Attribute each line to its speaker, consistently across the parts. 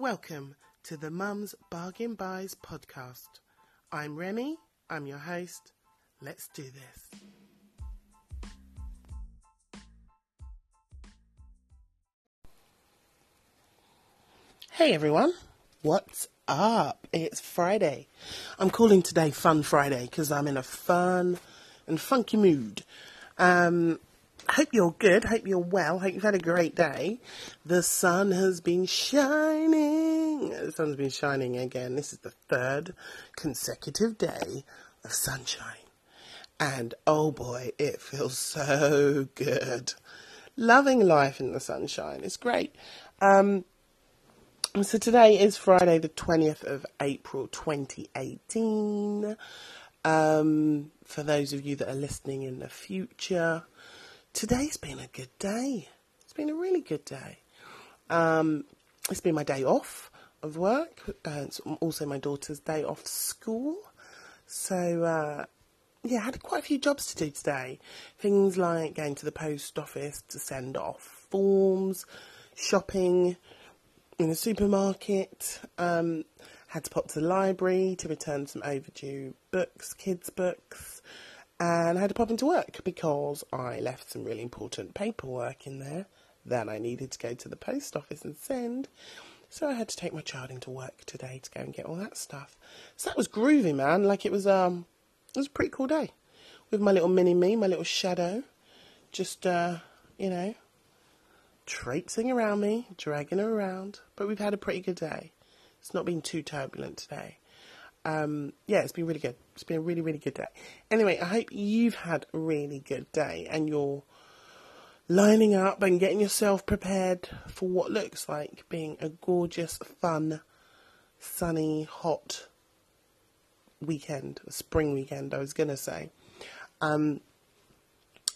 Speaker 1: Welcome to the Mums Bargain Buys podcast. I'm Remy, I'm your host. Let's do this. Hey everyone, what's up? It's Friday. I'm calling today Fun Friday because I'm in a fun and funky mood. Um, hope you're good. Hope you're well. Hope you've had a great day. The sun has been shining. The sun's been shining again. This is the third consecutive day of sunshine. And oh boy, it feels so good. Loving life in the sunshine. It's great. Um, so today is Friday, the 20th of April 2018. Um, for those of you that are listening in the future, today's been a good day. It's been a really good day. Um, it's been my day off of work. Uh, it's also my daughter's day off school. So, uh, yeah, I had quite a few jobs to do today. Things like going to the post office to send off forms, shopping in the supermarket, um, had to pop to the library to return some overdue books, kids' books, and I had to pop into work because I left some really important paperwork in there that I needed to go to the post office and send. So I had to take my child into work today to go and get all that stuff. So that was groovy, man. Like it was um it was a pretty cool day. With my little mini me, my little shadow. Just uh, you know, traipsing around me, dragging her around. But we've had a pretty good day. It's not been too turbulent today um, yeah, it's been really good. It's been a really, really good day. Anyway, I hope you've had a really good day and you're lining up and getting yourself prepared for what looks like being a gorgeous, fun, sunny, hot weekend, spring weekend, I was going to say. Um,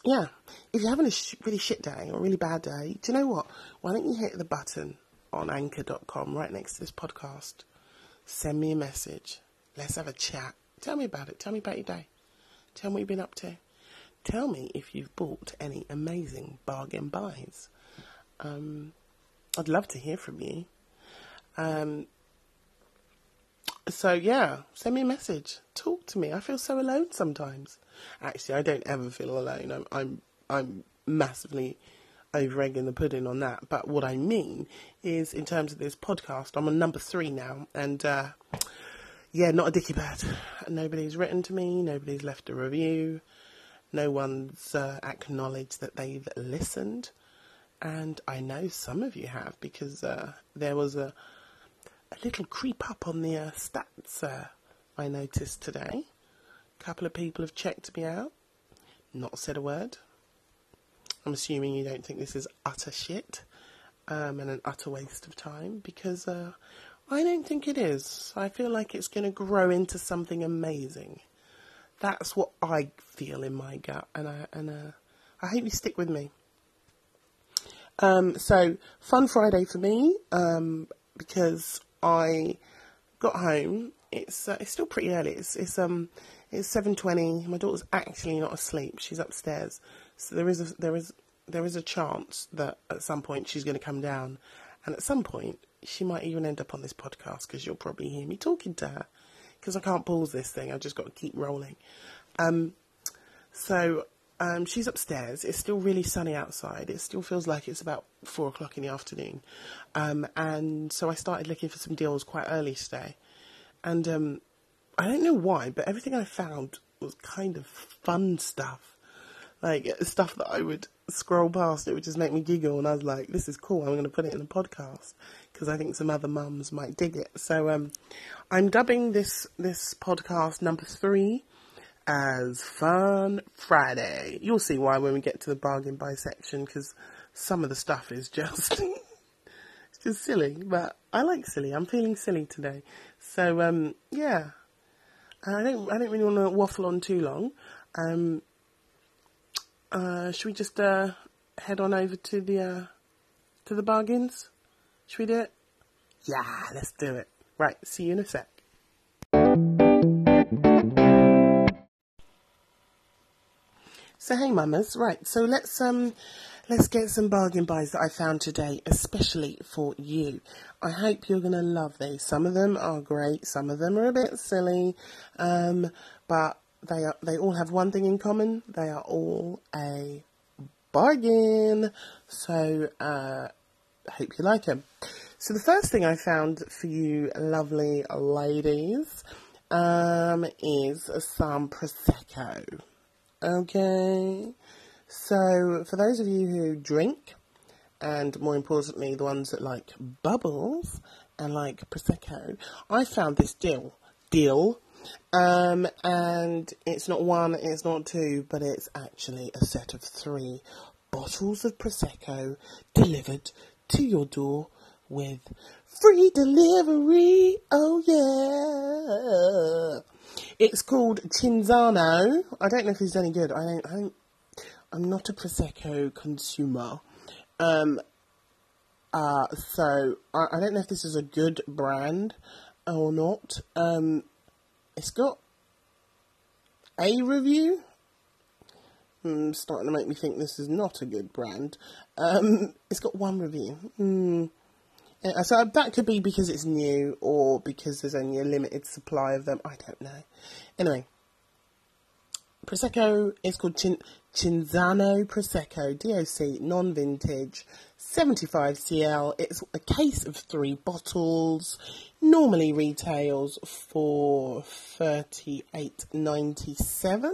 Speaker 1: yeah, if you're having a sh- really shit day or a really bad day, do you know what? Why don't you hit the button on anchor.com right next to this podcast? Send me a message Let's have a chat. Tell me about it. Tell me about your day. Tell me what you've been up to. Tell me if you've bought any amazing bargain buys. Um, I'd love to hear from you. Um, so yeah, send me a message. Talk to me. I feel so alone sometimes. Actually, I don't ever feel alone. I'm I'm I'm massively over egging the pudding on that. But what I mean is, in terms of this podcast, I'm on number three now, and uh, yeah, not a dicky bird. Nobody's written to me, nobody's left a review, no one's uh, acknowledged that they've listened. And I know some of you have because uh, there was a, a little creep up on the uh, stats uh, I noticed today. A couple of people have checked me out, not said a word. I'm assuming you don't think this is utter shit um, and an utter waste of time because uh, I don't think it is. I feel like it's going to grow into something amazing. That's what I feel in my gut, and I and uh, I hope you stick with me. Um, so fun Friday for me um, because I got home. It's uh, it's still pretty early. It's it's um it's seven twenty. My daughter's actually not asleep. She's upstairs. So there is a, there is there is a chance that at some point she's going to come down, and at some point she might even end up on this podcast because you'll probably hear me talking to her because I can't pause this thing. I've just got to keep rolling. Um, so um, she's upstairs. It's still really sunny outside. It still feels like it's about four o'clock in the afternoon. Um, and so I started looking for some deals quite early today. And um, I don't know why, but everything I found was kind of fun stuff. Like stuff that I would scroll past, it would just make me giggle. And I was like, this is cool. I'm going to put it in a podcast because I think some other mums might dig it. So um, I'm dubbing this this podcast number three as Fun Friday. You'll see why when we get to the bargain buy section because some of the stuff is just it's just silly, but I like silly. I'm feeling silly today. So um, yeah, I don't I don't really want to waffle on too long. Um, uh, should we just uh, head on over to the uh, to the bargains? Should we do it? Yeah, let's do it. Right, see you in a sec. So hey mamas, right, so let's um let's get some bargain buys that I found today, especially for you. I hope you're going to love these. Some of them are great, some of them are a bit silly, um, but they are, they all have one thing in common. They are all a bargain. So, uh, hope you like them. So the first thing I found for you lovely ladies um, is some Prosecco. Okay. So for those of you who drink, and more importantly, the ones that like bubbles and like Prosecco, I found this deal. Deal. Um, and it's not one, it's not two, but it's actually a set of three bottles of Prosecco delivered to your door with free delivery. Oh yeah. It's called Cinzano. I don't know if it's any good. I don't, I don't I'm not a Prosecco consumer. Um, uh, so I, I, don't know if this is a good brand or not. Um, it's got a review. Hmm, starting to make me think this is not a good brand. Um, it's got one review. Mm. Yeah, so that could be because it's new or because there's only a limited supply of them. I don't know. Anyway, Prosecco is called Cin- Cinzano Prosecco DOC non vintage 75 CL. It's a case of three bottles. Normally retails for 38.97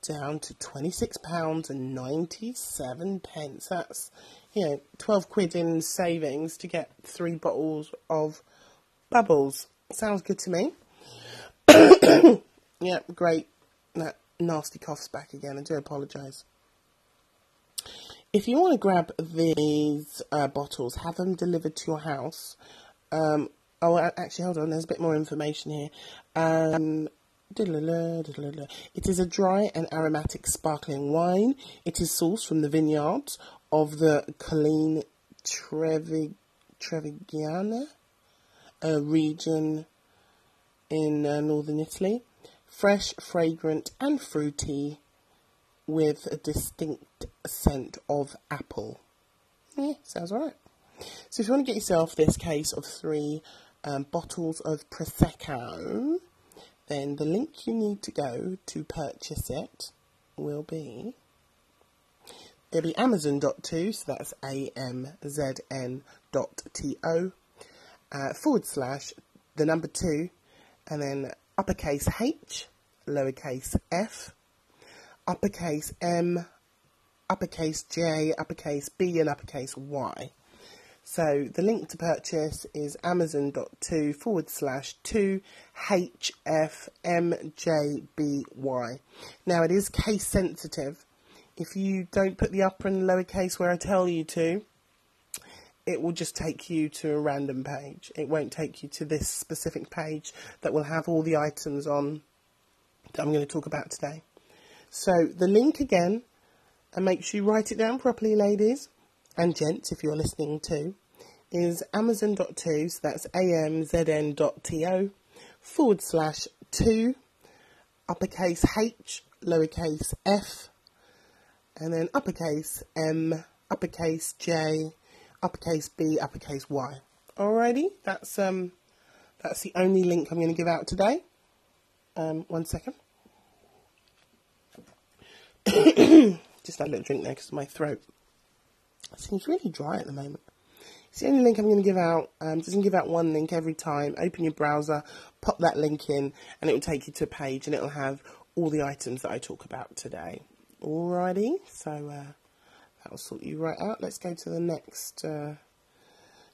Speaker 1: down to £26 and 97 pence. That's, you know, 12 quid in savings to get three bottles of bubbles. Sounds good to me. yeah, great. That nasty cough's back again. I do apologise. If you want to grab these uh, bottles, have them delivered to your house. Um, oh, actually, hold on. There's a bit more information here. Um, it is a dry and aromatic sparkling wine. It is sourced from the vineyards of the Colline Trevi, Trevigiana a region in uh, northern Italy. Fresh, fragrant, and fruity with a distinct scent of apple. Yeah, sounds right. So if you want to get yourself this case of three um, bottles of Prosecco, then the link you need to go to purchase it will be it'll be amazon.to, so that's A-M-Z-N dot T-O, uh, forward slash the number two, and then uppercase H, lowercase f, uppercase M, uppercase J, uppercase B, and uppercase Y. So the link to purchase is amazon.to forward slash 2 HFMJBY. Now it is case sensitive. If you don't put the upper and lower case where I tell you to, it will just take you to a random page. It won't take you to this specific page that will have all the items on that I'm going to talk about today. So the link again, and make sure you write it down properly, ladies and gents, if you're listening too, is amazon.to, so that's amzn.to forward slash 2 uppercase H, lowercase f, and then uppercase M, uppercase J, uppercase B, uppercase Y. Alrighty, that's um, that's the only link I'm going to give out today. Um, one second. Just had a little drink there because my throat seems really dry at the moment. It's the only link I'm going to give out. Um, just going to give out one link every time. Open your browser, pop that link in, and it will take you to a page, and it will have all the items that I talk about today. Alrighty, so uh, that will sort you right out. Let's go to the next uh,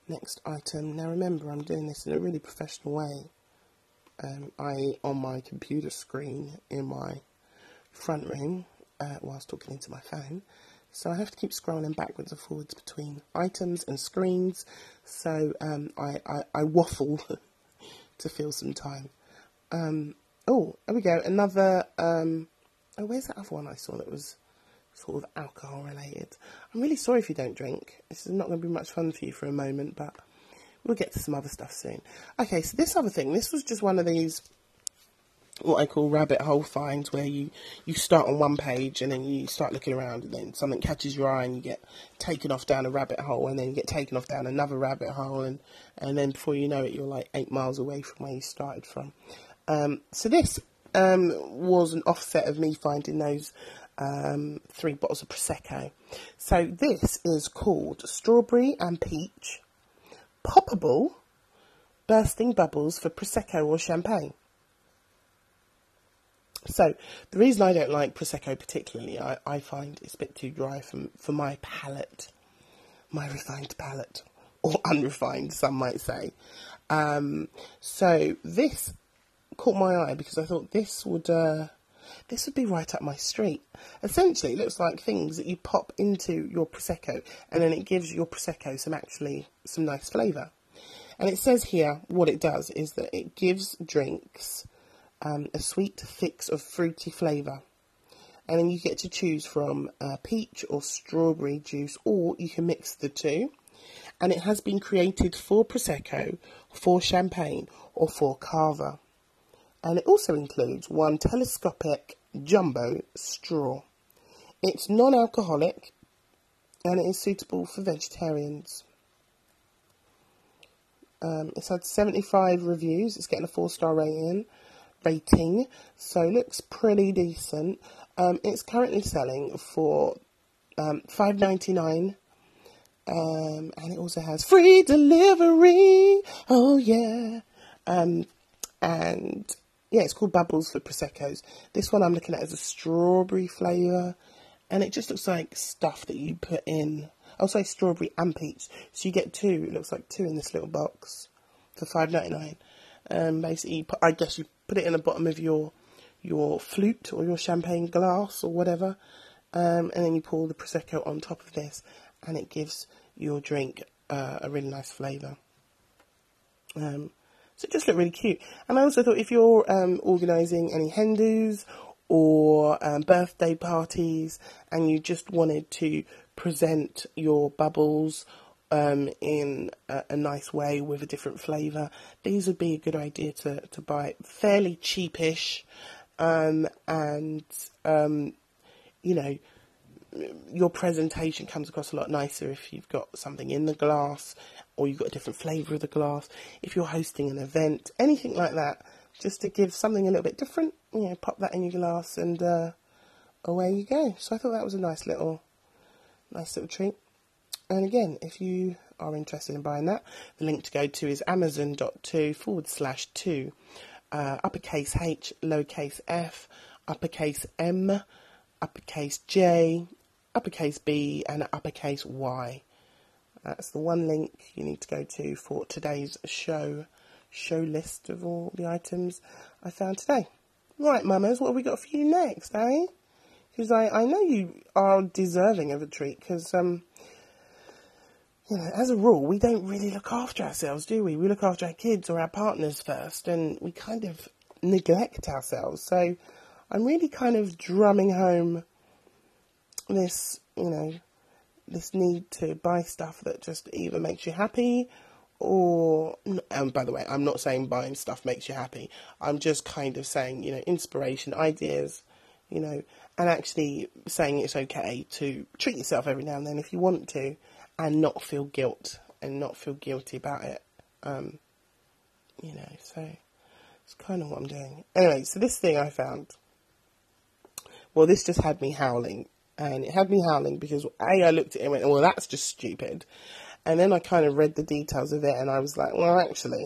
Speaker 1: next item. Now remember, I'm doing this in a really professional way. Um, I on my computer screen in my front room uh, whilst talking into my phone. So I have to keep scrolling backwards and forwards between items and screens. So um, I, I, I, waffle to fill some time. Um, oh, there we go. Another. Um, oh, where's that other one I saw that was sort of alcohol related? I'm really sorry if you don't drink. This is not going to be much fun for you for a moment, but we'll get to some other stuff soon. Okay, so this other thing, this was just one of these what I call rabbit hole finds, where you, you start on one page and then you start looking around, and then something catches your eye and you get taken off down a rabbit hole, and then you get taken off down another rabbit hole, and, and then before you know it, you're like eight miles away from where you started from. Um, so this um, was an offset of me finding those um, three bottles of Prosecco. So this is called Strawberry and Peach Poppable Bursting Bubbles for Prosecco or Champagne. So the reason I don't like Prosecco particularly, I, I find it's a bit too dry for, for my palate, my refined palate, or unrefined, some might say. Um, so this caught my eye because I thought this would uh, this would be right up my street. Essentially, it looks like things that you pop into your prosecco, and then it gives your prosecco some actually some nice flavour. And it says here what it does is that it gives drinks um, a sweet fix of fruity flavour. And then you get to choose from uh, peach or strawberry juice, or you can mix the two. And it has been created for Prosecco, for Champagne, or for Cava. And it also includes one telescopic jumbo straw. It's non alcoholic and it is suitable for vegetarians. Um, it's had 75 reviews. It's getting a four star rating rating, so it looks pretty decent. Um, it's currently selling for um, five ninety nine, um, and it also has free delivery. Oh yeah, um, and yeah, it's called Bubbles for Prosecco's. This one I'm looking at is a strawberry flavour, and it just looks like stuff that you put in. I'll say strawberry and peach, so you get two. It looks like two in this little box for five ninety nine. Um, basically, I guess you put it in the bottom of your your flute or your champagne glass or whatever, um, and then you pour the prosecco on top of this, and it gives your drink uh, a really nice flavour. Um, so it just looked really cute. And I also thought if you're um, organising any hen dos or um, birthday parties, and you just wanted to present your bubbles um, in a, a, nice way with a different flavour. These would be a good idea to, to buy. Fairly cheapish, um, and um, you know, your presentation comes across a lot nicer if you've got something in the glass or you've got a different flavour of the glass. If you're hosting an event, anything like that, just to give something a little bit different, you know, pop that in your glass and uh, away you go. So I thought that was a nice little, nice little treat. And again, if you are interested in buying that, the link to go to is amazon.to forward slash 2, uh, uppercase H, lowercase f, uppercase M, uppercase J, uppercase B, and uppercase Y. That's the one link you need to go to for today's show show list of all the items I found today. Right, mamas, what have we got for you next, eh? Because I, I know you are deserving of a treat, because um, you know, as a rule, we don't really look after ourselves, do we? We look after our kids or our partners first, and we kind of neglect ourselves. So I'm really kind of drumming home this, you know, this need to buy stuff that just either makes you happy or, and by the way, I'm not saying buying stuff makes you happy. I'm just kind of saying, you know, inspiration, ideas, you know, and actually saying it's okay to treat yourself every now and then if you want to and not feel guilt and not feel guilty about it. Um, you know, so it's kind of what I'm doing. Anyway, so this thing I found, well, this just had me howling. And it had me howling because A, I looked at it and went, well, that's just stupid. And then I kind of read the details of it and I was like, well, actually,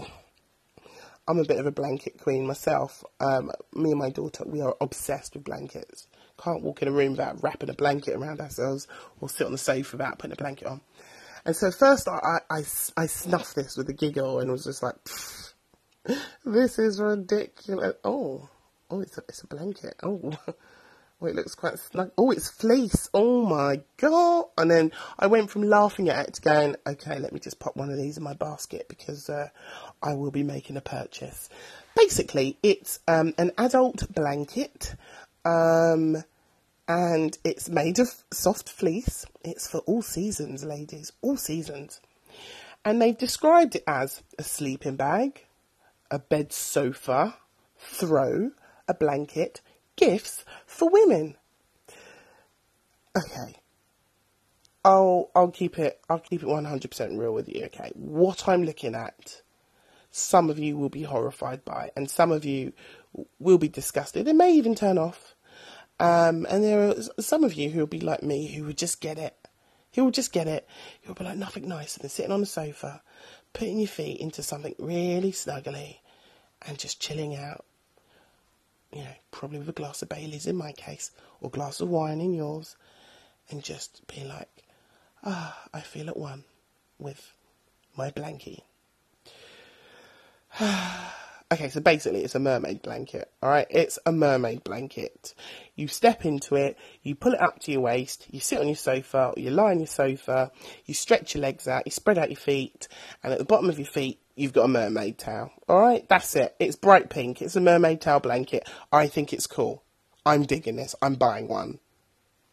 Speaker 1: I'm a bit of a blanket queen myself. Um, me and my daughter, we are obsessed with blankets. Can't walk in a room without wrapping a blanket around ourselves or sit on the sofa without putting a blanket on. And so first I, I, I snuffed this with a giggle and was just like, this is ridiculous. Oh, oh, it's a, it's a blanket. Oh, oh, it looks quite snug. Oh, it's fleece. Oh my God. And then I went from laughing at it to going, okay, let me just pop one of these in my basket because uh, I will be making a purchase. Basically, it's um, an adult blanket. Um, and it's made of soft fleece. It's for all seasons, ladies, all seasons. And they've described it as a sleeping bag, a bed sofa, throw, a blanket, gifts for women. Okay. I'll I'll keep it I'll keep it 100% real with you, okay? What I'm looking at some of you will be horrified by and some of you will be disgusted. It may even turn off. Um, and there are some of you who will be like me who would just get it. Who will just get it. You'll be like nothing nicer than sitting on the sofa, putting your feet into something really snuggly and just chilling out. You know, probably with a glass of Bailey's in my case, or glass of wine in yours, and just be like, ah, I feel at one with my blankie. okay, so basically it's a mermaid blanket, alright? It's a mermaid blanket. You step into it, you pull it up to your waist, you sit on your sofa, or you lie on your sofa, you stretch your legs out, you spread out your feet, and at the bottom of your feet, you've got a mermaid towel. Alright, that's it. It's bright pink, it's a mermaid towel blanket. I think it's cool. I'm digging this, I'm buying one.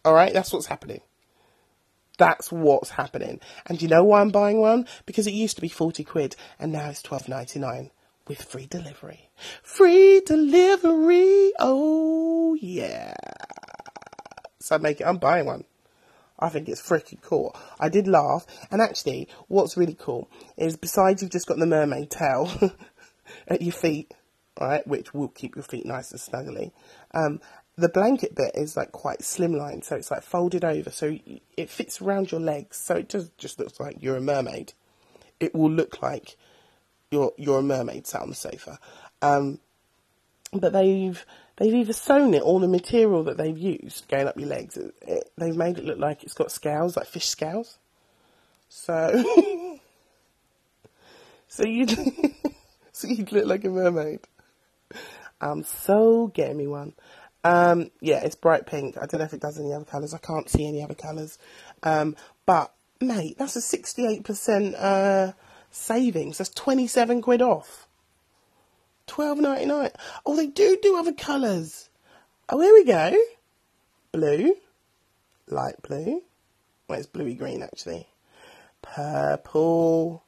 Speaker 1: Alright, that's what's happening. That's what's happening. And you know why I'm buying one? Because it used to be 40 quid and now it's 12.99 with free delivery. Free delivery. Oh yeah. So I make it, I'm buying one. I think it's freaking cool. I did laugh. And actually, what's really cool is besides you've just got the mermaid tail at your feet, right, which will keep your feet nice and snuggly, um, the blanket bit is like quite slimline, so it's like folded over, so it fits around your legs, so it just just looks like you're a mermaid. It will look like you're you're a mermaid sat on the sofa. Um, but they've they've either sewn it, all the material that they've used going up your legs, it, it, they've made it look like it's got scales, like fish scales. So, so you so you look like a mermaid. I'm so getting me one. Um, yeah, it's bright pink. I don't know if it does any other colours. I can't see any other colours. Um, but, mate, that's a 68% uh, savings. That's 27 quid off. 12.99. Oh, they do do other colours. Oh, here we go. Blue. Light blue. Well, it's bluey green, actually. Purple.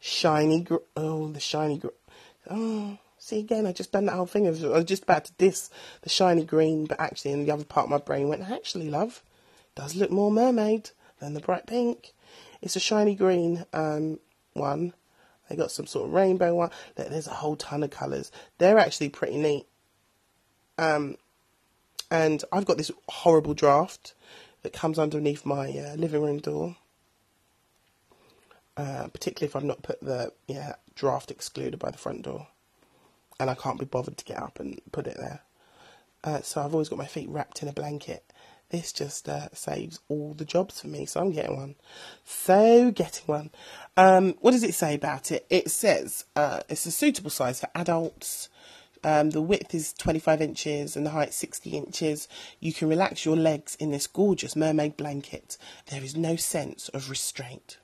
Speaker 1: Shiny. Gr- oh, the shiny. Gr- oh. See, again, I just done that whole thing. I was just about to diss the shiny green, but actually, in the other part of my brain went, actually, love, does look more mermaid than the bright pink. It's a shiny green um, one. They got some sort of rainbow one. There's a whole ton of colours. They're actually pretty neat. Um, and I've got this horrible draft that comes underneath my uh, living room door. Uh, particularly if I've not put the yeah draft excluder by the front door and I can't be bothered to get up and put it there. Uh, so I've always got my feet wrapped in a blanket. This just uh, saves all the jobs for me, so I'm getting one. So getting one. Um, what does it say about it? It says uh, it's a suitable size for adults. Um, the width is 25 inches and the height 60 inches. You can relax your legs in this gorgeous mermaid blanket. There is no sense of restraint.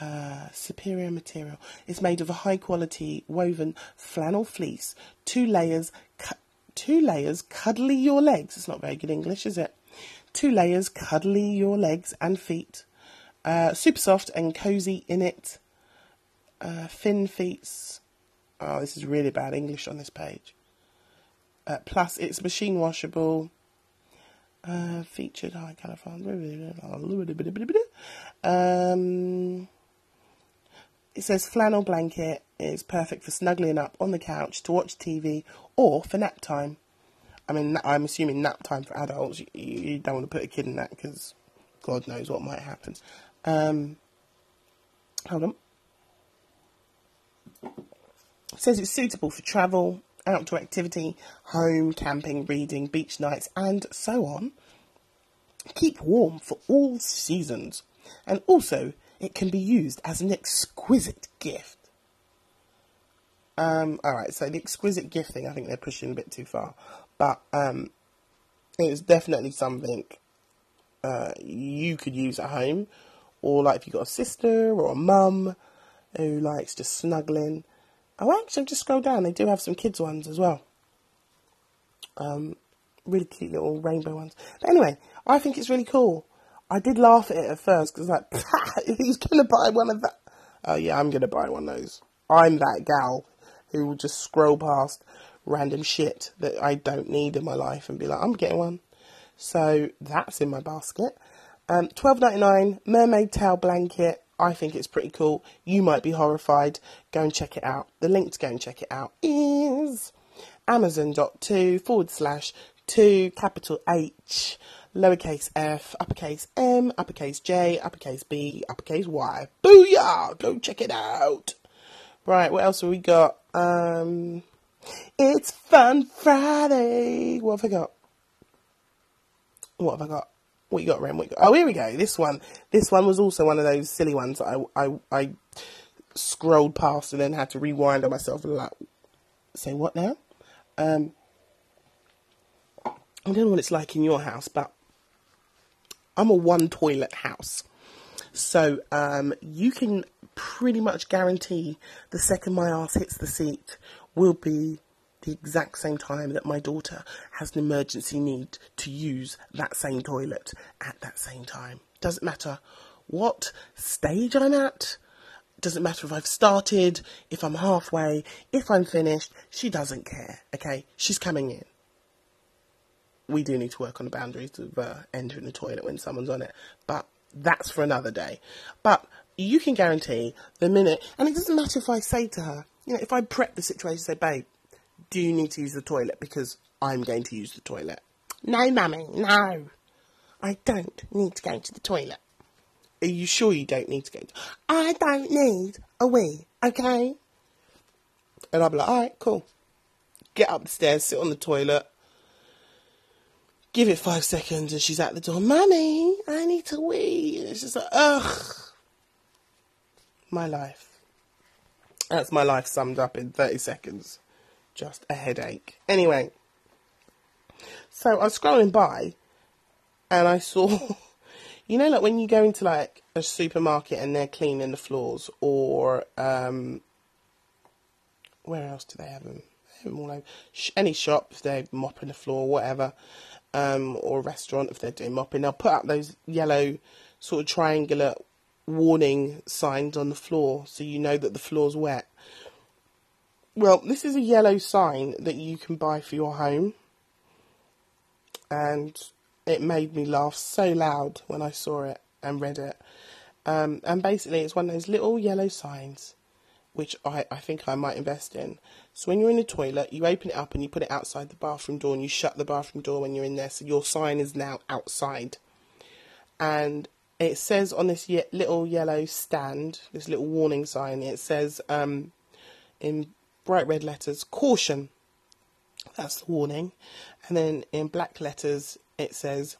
Speaker 1: Uh, superior material. It's made of a high quality woven flannel fleece. Two layers, cu- two layers, cuddly your legs. It's not very good English, is it? Two layers, cuddly your legs and feet. Uh, super soft and cozy in it. Uh, thin feet. Oh, this is really bad English on this page. Uh, plus, it's machine washable. Uh, featured high colour Um, it says flannel blanket is perfect for snuggling up on the couch to watch TV or for nap time. I mean, I'm assuming nap time for adults. You, you don't want to put a kid in that because God knows what might happen. Um, hold on. It says it's suitable for travel, outdoor activity, home, camping, reading, beach nights, and so on. Keep warm for all seasons. And also, it can be used as an exquisite gift. Um, all right, so the exquisite gift thing, I think they're pushing a bit too far, but um, it's definitely something uh, you could use at home, or like if you've got a sister or a mum who likes just snuggling. Oh, actually, just scroll down. They do have some kids ones as well. Um, really cute little rainbow ones. But anyway, I think it's really cool. I did laugh at it at first because like, he's gonna buy one of that. Oh yeah, I'm gonna buy one of those. I'm that gal who will just scroll past random shit that I don't need in my life and be like, I'm getting one. So that's in my basket. Um, Twelve ninety nine mermaid tail blanket. I think it's pretty cool. You might be horrified. Go and check it out. The link to go and check it out is amazon.to forward slash two capital H lowercase f, uppercase M, uppercase J, uppercase B, uppercase Y. Booyah! Go check it out. Right, what else have we got? Um, it's Fun Friday. What have I got? What have I got? What you got, Ren? What you got? Oh, here we go. This one. This one was also one of those silly ones that I, I, I scrolled past and then had to rewind on myself and like, say what now? Um, I don't know what it's like in your house, but I'm a one toilet house. So um, you can pretty much guarantee the second my ass hits the seat will be the exact same time that my daughter has an emergency need to use that same toilet at that same time. Doesn't matter what stage I'm at, doesn't matter if I've started, if I'm halfway, if I'm finished, she doesn't care, okay? She's coming in. We do need to work on the boundaries of uh, entering the toilet when someone's on it, but that's for another day. But you can guarantee the minute, and it doesn't matter if I say to her, you know, if I prep the situation, say, babe, do you need to use the toilet because I'm going to use the toilet? No, mummy, no. I don't need to go to the toilet. Are you sure you don't need to go? To- I don't need a wee, okay? And I'll be like, all right, cool. Get upstairs, sit on the toilet, give it five seconds, and she's at the door. Mummy, I need to wee. And it's just like, ugh. My life. That's my life summed up in 30 seconds. Just a headache. Anyway, so I was scrolling by and I saw, you know, like when you go into like a supermarket and they're cleaning the floors, or um, where else do they have them? Any shop, if they're mopping the floor, whatever, um, or restaurant, if they're doing mopping, they'll put up those yellow sort of triangular warning signs on the floor so you know that the floor's wet. Well, this is a yellow sign that you can buy for your home. And it made me laugh so loud when I saw it and read it. Um, and basically, it's one of those little yellow signs which I, I think I might invest in. So when you're in the toilet, you open it up and you put it outside the bathroom door and you shut the bathroom door when you're in there. So your sign is now outside. And it says on this ye- little yellow stand, this little warning sign, it says um, in bright red letters, caution. That's the warning. And then in black letters, it says,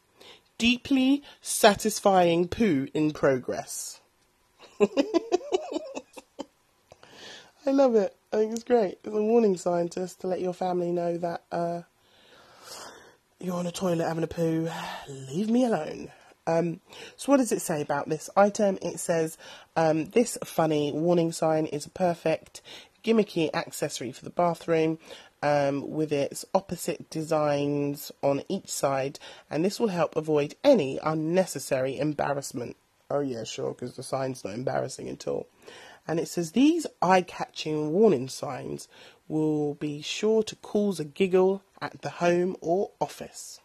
Speaker 1: deeply satisfying poo in progress. I love it. I think it's great. It's a warning sign just to let your family know that uh, you're on a toilet having a poo. Leave me alone. Um, so, what does it say about this item? It says um, this funny warning sign is a perfect gimmicky accessory for the bathroom um, with its opposite designs on each side, and this will help avoid any unnecessary embarrassment. Oh, yeah, sure, because the sign's not embarrassing at all. And it says these eye catching warning signs will be sure to cause a giggle at the home or office.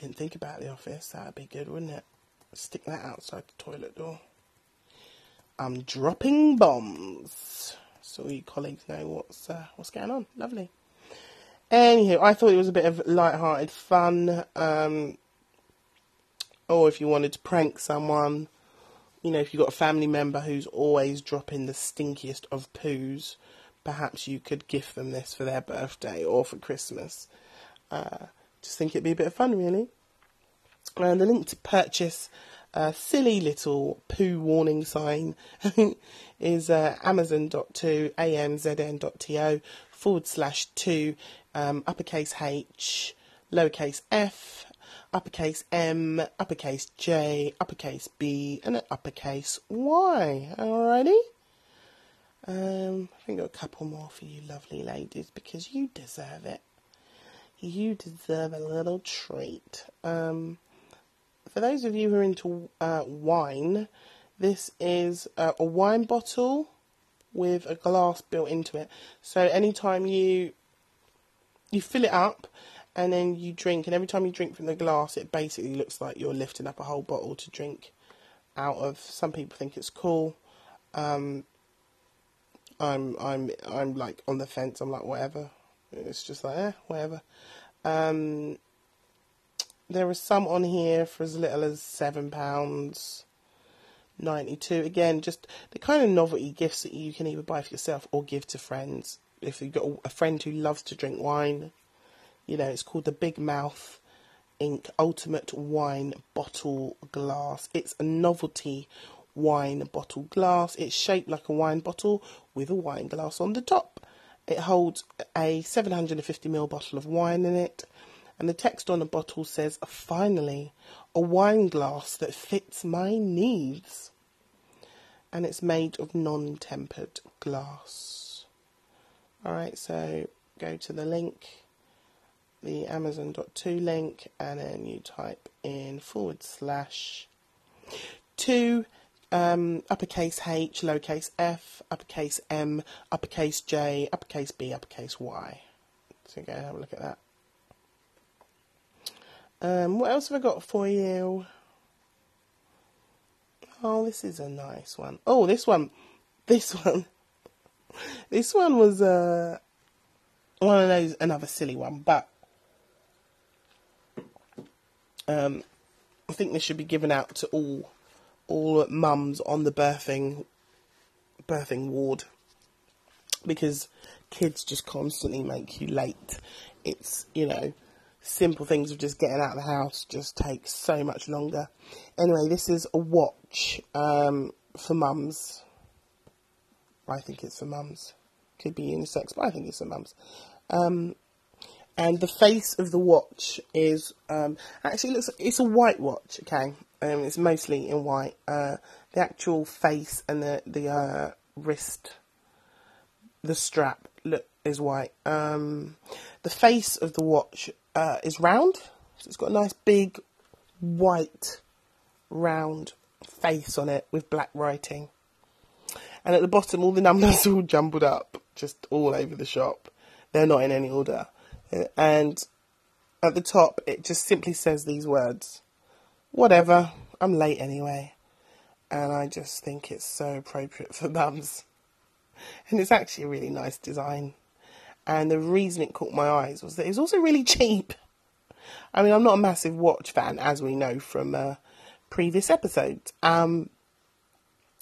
Speaker 1: Didn't think about the office. That'd be good, wouldn't it? Stick that outside the toilet door. I'm dropping bombs, so your colleagues know what's uh, what's going on. Lovely. Anywho, I thought it was a bit of light-hearted fun. Um, or if you wanted to prank someone, you know, if you've got a family member who's always dropping the stinkiest of poos, perhaps you could gift them this for their birthday or for Christmas. Uh, just think it'd be a bit of fun, really. And the link to purchase a silly little poo warning sign is uh, amazon.to amzn.to forward slash two um, uppercase H, lowercase f, uppercase M, uppercase J, uppercase B, and an uppercase Y. Alrighty? Um, I think I've got a couple more for you lovely ladies because you deserve it you deserve a little treat. Um, for those of you who are into uh, wine, this is uh, a wine bottle with a glass built into it. So anytime you you fill it up and then you drink and every time you drink from the glass it basically looks like you're lifting up a whole bottle to drink out of. Some people think it's cool. Um, I'm I'm I'm like on the fence. I'm like whatever. It's just like eh, whatever. Um, there are some on here for as little as seven pounds. 92 again just the kind of novelty gifts that you can either buy for yourself or give to friends if you've got a friend who loves to drink wine you know it's called the big mouth ink ultimate wine bottle glass it's a novelty wine bottle glass it's shaped like a wine bottle with a wine glass on the top it holds a 750ml bottle of wine in it and the text on the bottle says, Finally, a wine glass that fits my needs. And it's made of non tempered glass. Alright, so go to the link, the Amazon.to link, and then you type in forward slash two um, uppercase H, lowercase f, uppercase M, uppercase J, uppercase B, uppercase Y. So go have a look at that. Um, what else have I got for you? Oh, this is a nice one. Oh, this one. This one. this one was uh, one of those, another silly one, but um, I think this should be given out to all all mums on the birthing birthing ward because kids just constantly make you late. It's, you know, simple things of just getting out of the house just takes so much longer. Anyway, this is a watch um, for mums. I think it's for mums. Could be unisex, but I think it's for mums. Um, and the face of the watch is um, actually looks it's a white watch. Okay, um, it's mostly in white. Uh, the actual face and the the uh, wrist, the strap look is white. Um, the face of the watch uh, is round. So it's got a nice big white round face on it with black writing. And at the bottom, all the numbers are all jumbled up, just all over the shop. They're not in any order. And at the top, it just simply says these words Whatever, I'm late anyway. And I just think it's so appropriate for mums. And it's actually a really nice design. And the reason it caught my eyes was that it was also really cheap. I mean, I'm not a massive watch fan, as we know from uh, previous episodes. Um,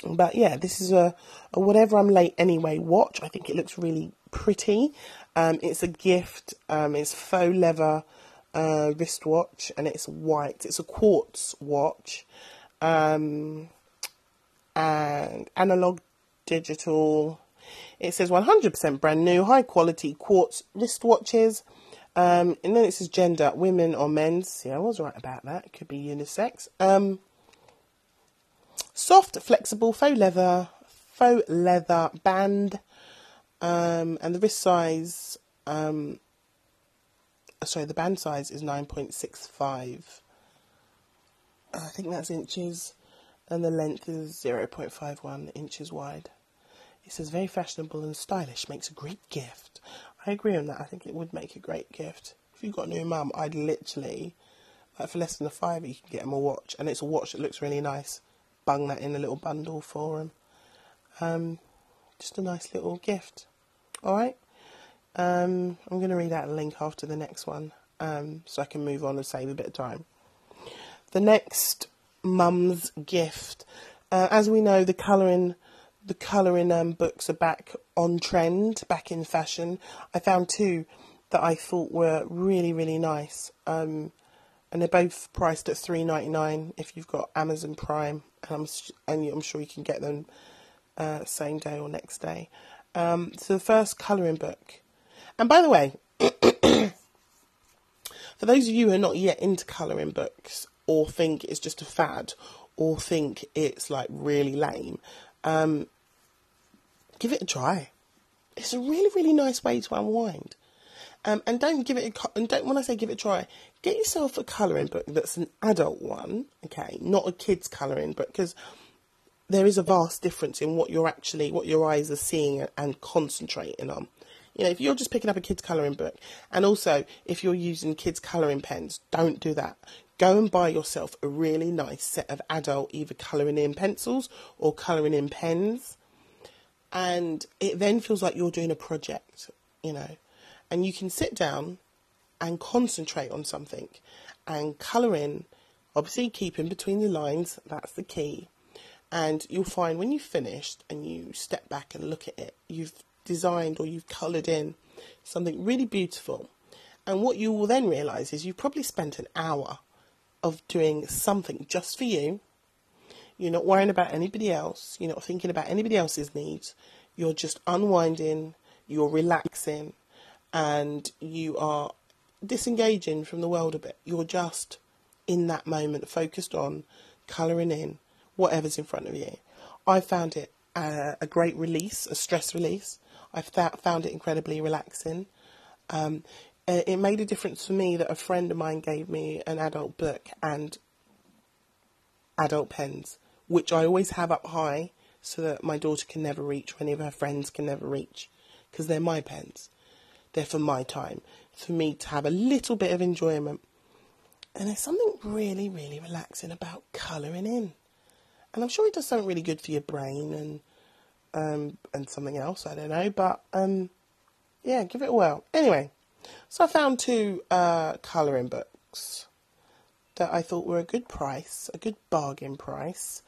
Speaker 1: but yeah, this is a, a, whatever I'm late anyway watch. I think it looks really pretty. Um, it's a gift. Um, it's faux leather uh, wristwatch, and it's white. It's a quartz watch, um, and analog digital. It says 100% brand new, high quality quartz wristwatches. Um, and then it says gender, women or men's. Yeah, I was right about that. It could be unisex. Um, soft, flexible, faux leather, faux leather band. Um, and the wrist size, um, sorry, the band size is 9.65. I think that's inches. And the length is 0.51 inches wide. It says very fashionable and stylish, makes a great gift. I agree on that. I think it would make a great gift. If you've got a new mum, I'd literally, like for less than a fiver, you can get them a watch, and it's a watch that looks really nice. Bung that in a little bundle for them. Um, just a nice little gift. All right. Um, I'm going to read out a link after the next one, um, so I can move on and save a bit of time. The next mum's gift, uh, as we know, the colouring the colouring um, books are back on trend, back in fashion. I found two that I thought were really, really nice. Um, and they're both priced at three ninety nine if you've got Amazon Prime, and I'm and I'm sure you can get them uh, same day or next day. Um, so the first colouring book, and by the way, for those of you who are not yet into colouring books or think it's just a fad or think it's like really lame, um, give it a try. It's a really, really nice way to unwind. Um, and don't give it a, and don't when I say give it a try, get yourself a colouring book that's an adult one, okay, not a kid's colouring book, because there is a vast difference in what you're actually, what your eyes are seeing and concentrating on. You know, if you're just picking up a kid's colouring book, and also if you're using kids' colouring pens, don't do that. Go and buy yourself a really nice set of adult either colouring in pencils or colouring in pens. And it then feels like you're doing a project, you know, and you can sit down and concentrate on something and colour in, obviously keeping between the lines, that's the key. And you'll find when you've finished and you step back and look at it, you've designed or you've coloured in something really beautiful. And what you will then realise is you've probably spent an hour of doing something just for you. You're not worrying about anybody else. You're not thinking about anybody else's needs. You're just unwinding, you're relaxing, and you are disengaging from the world a bit. You're just in that moment, focused on colouring in whatever's in front of you. I found it a, a great release, a stress release. I found it incredibly relaxing. Um, it made a difference for me that a friend of mine gave me an adult book and adult pens, which I always have up high so that my daughter can never reach, or any of her friends can never reach, because they're my pens. They're for my time, for me to have a little bit of enjoyment. And there's something really, really relaxing about colouring in. And I'm sure it does something really good for your brain and um, and something else, I don't know. But um, yeah, give it a whirl. Anyway, so I found two uh, colouring books that I thought were a good price, a good bargain price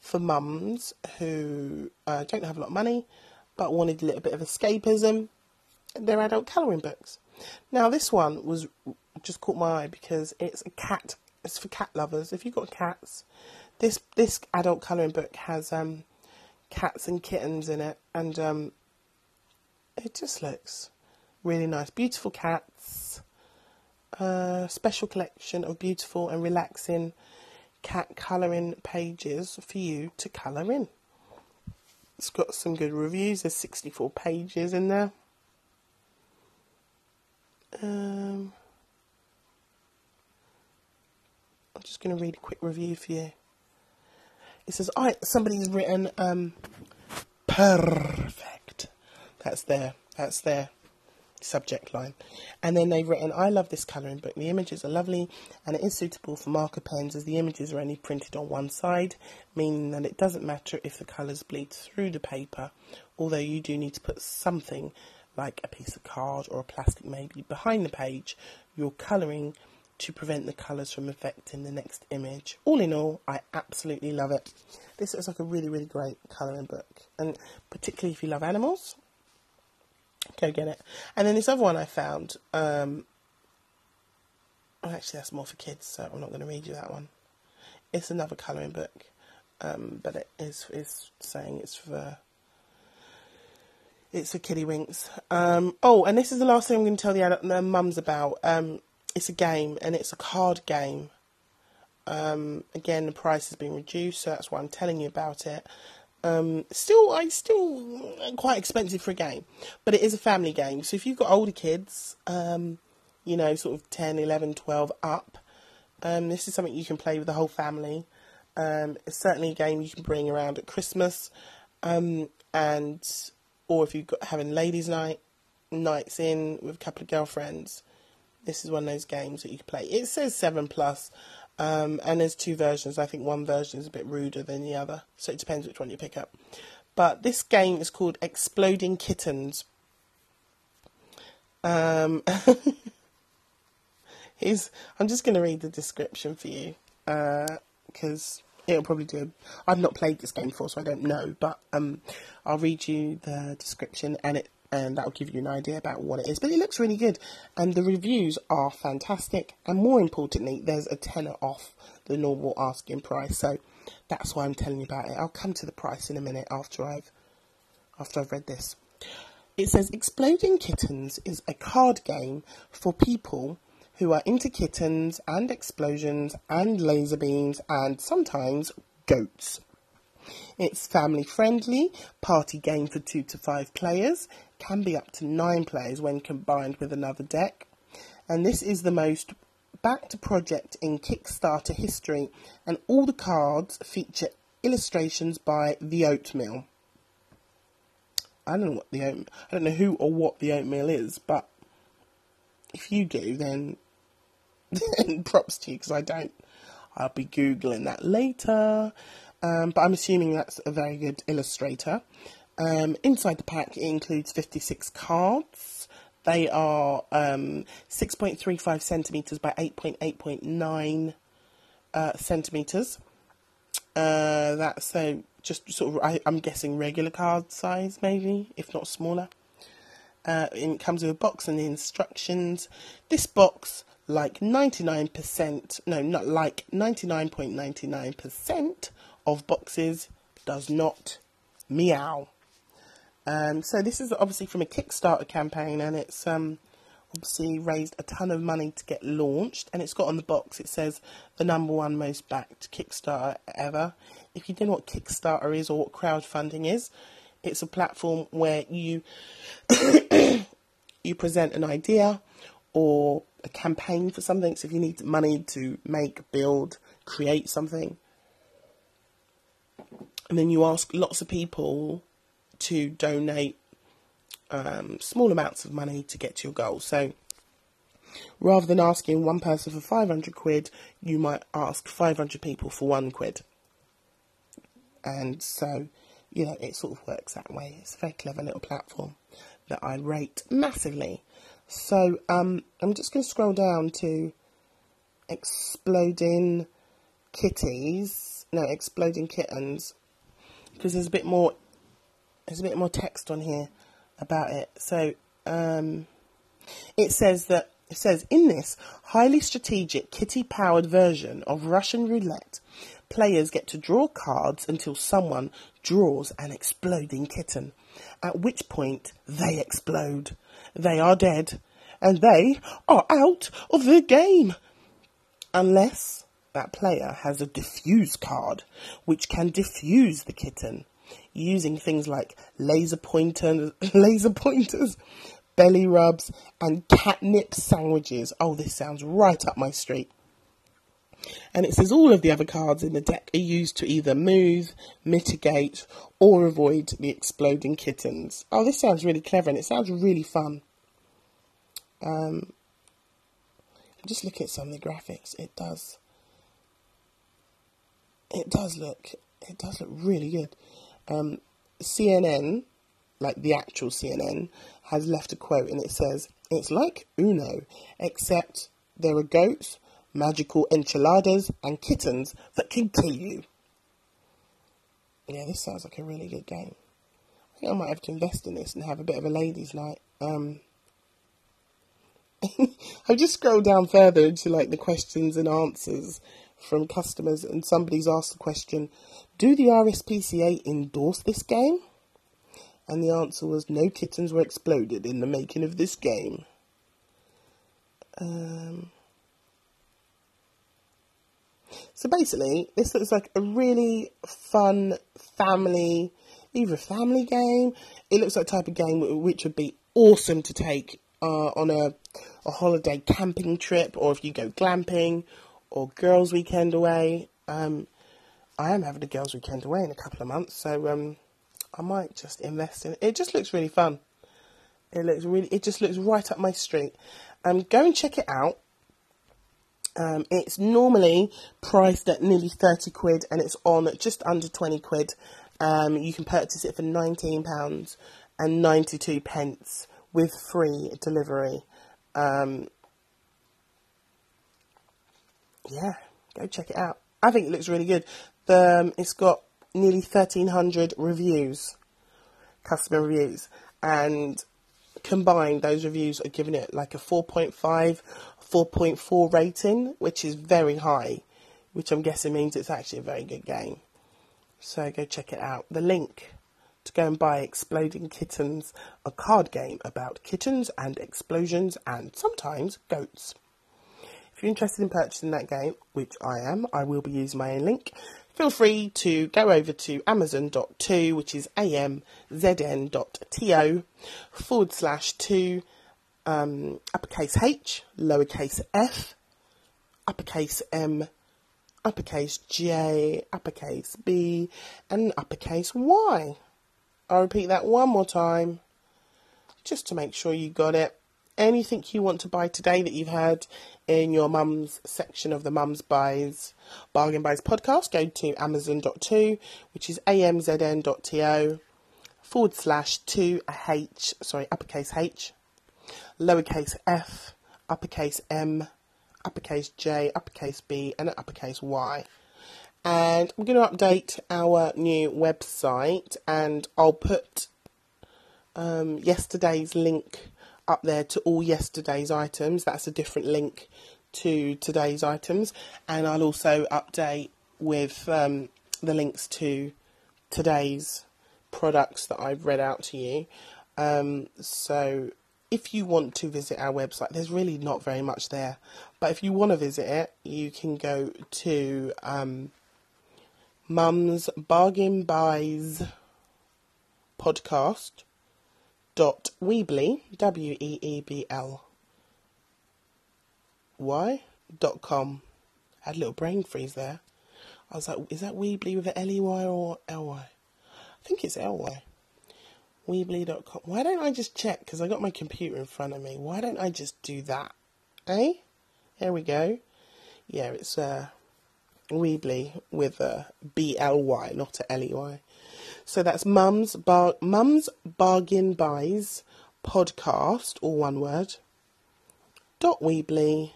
Speaker 1: for mums who uh, don't have a lot of money but wanted a little bit of escapism. They're adult colouring books. Now, this one was just caught my eye because it's a cat. It's for cat lovers. If you've got cats, this this adult colouring book has um, cats and kittens in it, and um, it just looks really nice. Beautiful cats. Uh, special collection of beautiful and relaxing cat colouring pages for you to colour in. It's got some good reviews. There's 64 pages in there. Um, I'm just going to read a quick review for you. It says, "I somebody's written um, perfect." That's their that's their subject line, and then they've written, "I love this colouring book. The images are lovely, and it is suitable for marker pens as the images are only printed on one side, meaning that it doesn't matter if the colours bleed through the paper, although you do need to put something." Like a piece of card or a plastic maybe behind the page, you're colouring to prevent the colours from affecting the next image. All in all, I absolutely love it. This looks like a really, really great colouring book, and particularly if you love animals, go get it. And then this other one I found, um, well, actually, that's more for kids, so I'm not going to read you that one. It's another colouring book, um, but it is is saying it's for it's for kiddywinks. Um, oh, and this is the last thing I'm going to tell the, the mums about. Um, it's a game and it's a card game. Um, again, the price has been reduced, so that's why I'm telling you about it. Um, still, I still quite expensive for a game, but it is a family game. So if you've got older kids, um, you know, sort of 10, 11, 12 up, um, this is something you can play with the whole family. Um, it's certainly a game you can bring around at Christmas, um, and or if you're having ladies' night, nights in with a couple of girlfriends this is one of those games that you can play. It says 7 plus, um, and there's two versions. I think one version is a bit ruder than the other, so it depends which one you pick up. But this game is called Exploding Kittens. Um, he's, I'm just going to read the description for you because uh, it'll probably do. I've not played this game before, so I don't know, but um, I'll read you the description, and it and that'll give you an idea about what it is. But it looks really good, and the reviews are fantastic. And more importantly, there's a tenner off the normal asking price, so that's why I'm telling you about it. I'll come to the price in a minute after I've after I've read this. It says Exploding Kittens is a card game for people who are into kittens and explosions and laser beams and sometimes goats. It's family friendly, party game for two to five players can be up to nine players when combined with another deck. And this is the most backed project in Kickstarter history, and all the cards feature illustrations by the Oatmeal. I don't know what the I don't know who or what the oatmeal is, but if you do, then then props to you because I don't. I'll be googling that later, um, but I'm assuming that's a very good illustrator. Um, inside the pack, it includes 56 cards. They are um, 6.35 centimeters by 8.8.9 uh, centimeters. Uh, that's so just sort of I, am guessing regular card size, maybe if not smaller. Uh, it comes with a box and the instructions. This box, like 99%, no, not like 99.99% of boxes, does not meow. Um, so this is obviously from a Kickstarter campaign, and it's um, obviously raised a ton of money to get launched. And it's got on the box it says the number one most backed Kickstarter ever. If you don't know what Kickstarter is or what crowdfunding is, it's a platform where you you present an idea or a campaign for something. So if you need money to make, build, create something, and then you ask lots of people to donate um, small amounts of money to get to your goal. So rather than asking one person for 500 quid, you might ask 500 people for one quid. And so, you know, it sort of works that way. It's a very clever little platform that I rate massively. So um, I'm just going to scroll down to exploding kitties. No, exploding kittens. Because there's a bit more there's a bit more text on here about it. So um, it says that it says in this highly strategic kitty-powered version of Russian roulette, players get to draw cards until someone draws an exploding kitten, at which point they explode. They are dead, and they are out of the game, unless that player has a defuse card, which can defuse the kitten using things like laser pointers, laser pointers, belly rubs, and catnip sandwiches. Oh, this sounds right up my street. And it says all of the other cards in the deck are used to either move, mitigate, or avoid the exploding kittens. Oh, this sounds really clever and it sounds really fun. Um, just look at some of the graphics. It does. It does look. It does look really good. Um, CNN, like the actual CNN, has left a quote and it says, It's like Uno, except there are goats, magical enchiladas, and kittens that can kill you. Yeah, this sounds like a really good game. I think I might have to invest in this and have a bit of a ladies' night. Um, I've just scrolled down further into like the questions and answers from customers, and somebody's asked the question do the RSPCA endorse this game? And the answer was no kittens were exploded in the making of this game. Um, so basically, this looks like a really fun family, either family game. It looks like type of game which would be awesome to take uh, on a, a holiday camping trip, or if you go glamping, or girls' weekend away. Um, I am having a girls' weekend away in a couple of months, so um, I might just invest in it. It just looks really fun. It looks really, it just looks right up my street. Um, go and check it out. Um, it's normally priced at nearly 30 quid and it's on just under 20 quid. Um, you can purchase it for £19 and 92 pence with free delivery. Um, yeah, go check it out. I think it looks really good. The, um, it's got nearly 1,300 reviews, customer reviews, and combined, those reviews are giving it like a 4.5, 4.4 rating, which is very high, which I'm guessing means it's actually a very good game. So go check it out. The link to go and buy Exploding Kittens, a card game about kittens and explosions and sometimes goats. You're interested in purchasing that game, which I am, I will be using my own link feel free to go over to amazon.to, which is amzn.to forward slash 2 um, uppercase h, lowercase f, uppercase m, uppercase J, uppercase B, and uppercase Y. I'll repeat that one more time just to make sure you got it. Anything you want to buy today that you've heard in your mum's section of the Mums Buys Bargain Buys podcast, go to amazon.to, which is amzn.to forward slash 2h, sorry, uppercase H, lowercase f, uppercase M, uppercase J, uppercase B, and uppercase Y. And I'm going to update our new website, and I'll put um, yesterday's link up there to all yesterday's items. That's a different link to today's items, and I'll also update with um, the links to today's products that I've read out to you. Um, so if you want to visit our website, there's really not very much there. But if you want to visit it, you can go to um, Mum's Bargain Buys podcast dot Weebly W E E B L Y dot com. I had a little brain freeze there. I was like, is that Weebly with an L E Y or L Y? I think it's L Y. Weebly.com. Why don't I just check? Because I got my computer in front of me. Why don't I just do that? Eh? There we go. Yeah, it's uh, Weebly with a B L Y, not a L E Y. So that's Mum's Bar- Mum's Bargain Buys podcast, all one word. Dot Weebly.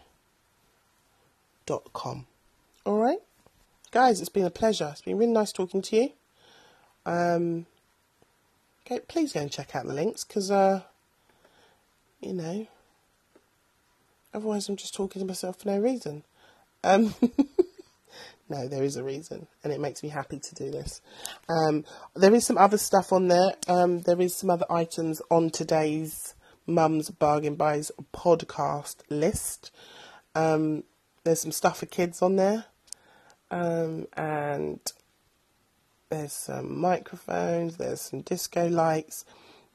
Speaker 1: Dot com. All right, guys. It's been a pleasure. It's been really nice talking to you. Um, okay, please go and check out the links because, uh, you know, otherwise I'm just talking to myself for no reason. Um, no, there is a reason, and it makes me happy to do this. Um, there is some other stuff on there. Um, there is some other items on today's Mum's Bargain Buys podcast list. Um, there's some stuff for kids on there, um, and there's some microphones. There's some disco lights.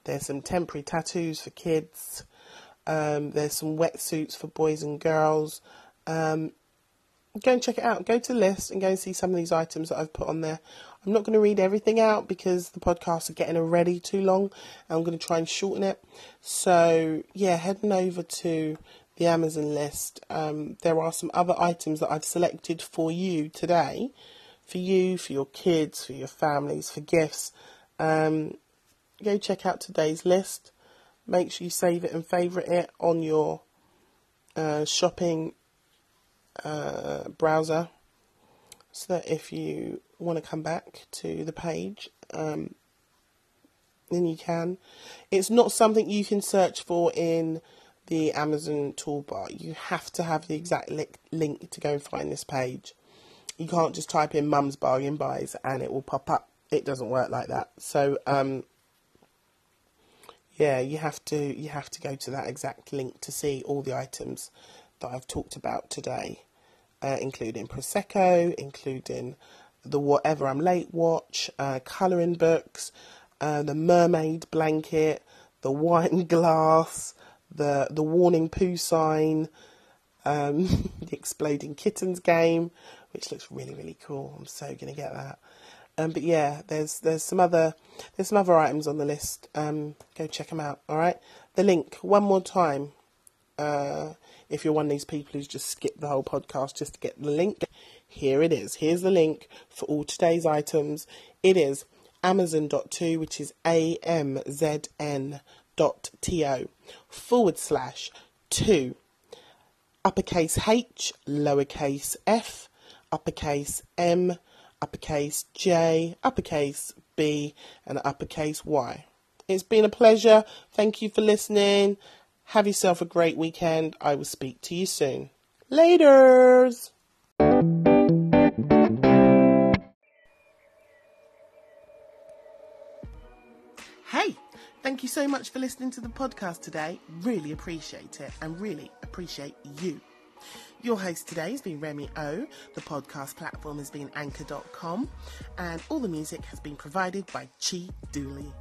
Speaker 1: There's some temporary tattoos for kids. Um, there's some wetsuits for boys and girls. Um, go and check it out. Go to the list and go and see some of these items that I've put on there. I'm not going to read everything out because the podcasts are getting already too long. And I'm going to try and shorten it. So, yeah, heading over to the Amazon list, um, there are some other items that I've selected for you today. For you, for your kids, for your families, for gifts. Um, go check out today's list. Make sure you save it and favourite it on your uh, shopping uh, browser so that if you want to come back to the page, um, then you can. It's not something you can search for in the Amazon toolbar. You have to have the exact li- link to go and find this page. You can't just type in Mum's Bargain Buys and it will pop up. It doesn't work like that. So, um, yeah, you have to you have to go to that exact link to see all the items that I've talked about today, uh, including prosecco, including the whatever I'm late watch, uh, colouring books, uh, the mermaid blanket, the wine glass, the the warning poo sign, um, the exploding kittens game, which looks really really cool. I'm so gonna get that. Um, but yeah, there's there's some other there's some other items on the list. Um, go check them out. All right, the link one more time. Uh, if you're one of these people who's just skipped the whole podcast just to get the link, here it is. Here's the link for all today's items. It is amazon.to, which is a m z n dot t o forward slash two uppercase H, lowercase f, uppercase M, uppercase J, uppercase B, and uppercase Y. It's been a pleasure. Thank you for listening. Have yourself a great weekend. I will speak to you soon. Laters! Hey, thank you so much for listening to the podcast today. Really appreciate it and really appreciate you. Your host today has been Remy O. The podcast platform has been anchor.com and all the music has been provided by Chi Dooley.